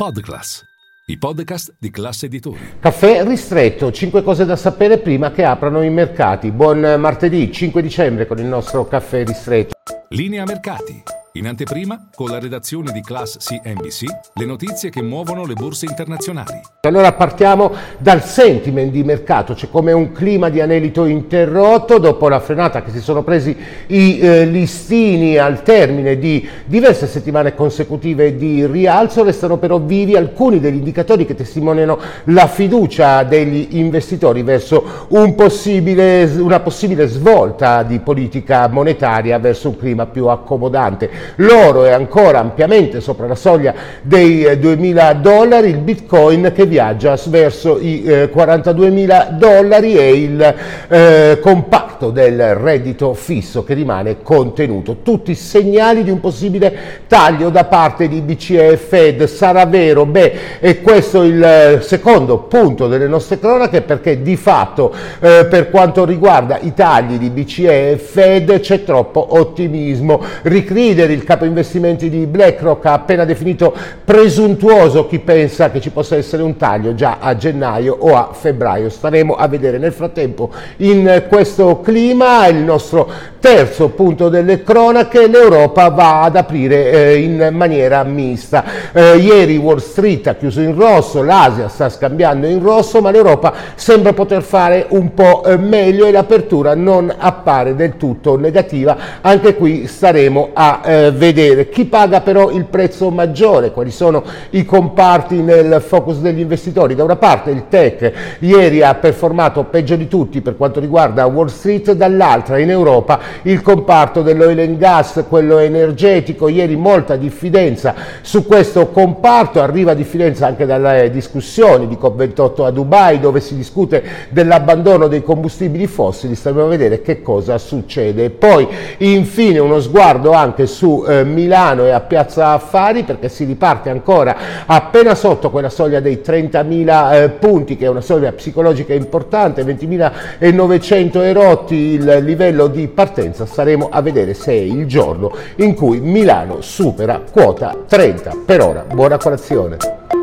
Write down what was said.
Podclass, i podcast di classe editori. Caffè ristretto, 5 cose da sapere prima che aprano i mercati. Buon martedì 5 dicembre con il nostro caffè ristretto. Linea mercati. In anteprima, con la redazione di Class CNBC, le notizie che muovono le borse internazionali. Allora partiamo dal sentiment di mercato, c'è come un clima di anelito interrotto dopo la frenata che si sono presi i eh, listini al termine di diverse settimane consecutive di rialzo, restano però vivi alcuni degli indicatori che testimoniano la fiducia degli investitori verso un possibile, una possibile svolta di politica monetaria verso un clima più accomodante. L'oro è ancora ampiamente sopra la soglia dei 2000 dollari, il bitcoin che viaggia verso i eh, 42.000 dollari e il eh, compatto del reddito fisso che rimane contenuto. Tutti segnali di un possibile taglio da parte di BCE e Fed. Sarà vero? Beh, è questo il secondo punto delle nostre cronache perché di fatto eh, per quanto riguarda i tagli di BCE e Fed c'è troppo ottimismo. Ricridere il capo investimenti di BlackRock ha appena definito presuntuoso chi pensa che ci possa essere un taglio già a gennaio o a febbraio. Staremo a vedere nel frattempo in questo clima il nostro terzo punto delle cronache, l'Europa va ad aprire eh, in maniera mista. Eh, ieri Wall Street ha chiuso in rosso, l'Asia sta scambiando in rosso, ma l'Europa sembra poter fare un po' eh, meglio e l'apertura non appare del tutto negativa. Anche qui staremo a eh, vedere chi paga però il prezzo maggiore, quali sono i comparti nel focus degli investitori. Da una parte il tech ieri ha performato peggio di tutti per quanto riguarda Wall Street, dall'altra. In Europa il comparto dell'oil and gas, quello energetico, ieri molta diffidenza. Su questo comparto, arriva diffidenza anche dalle discussioni di COP28 a Dubai dove si discute dell'abbandono dei combustibili fossili, staremo a vedere che cosa succede. Poi infine uno sguardo anche su eh, Milano e a Piazza Affari perché si riparte ancora appena sotto quella soglia dei 30.000 eh, punti che è una soglia psicologica importante, 20.900 erotti il livello di partenza, staremo a vedere se è il giorno in cui Milano supera quota 30. Per ora, buona colazione.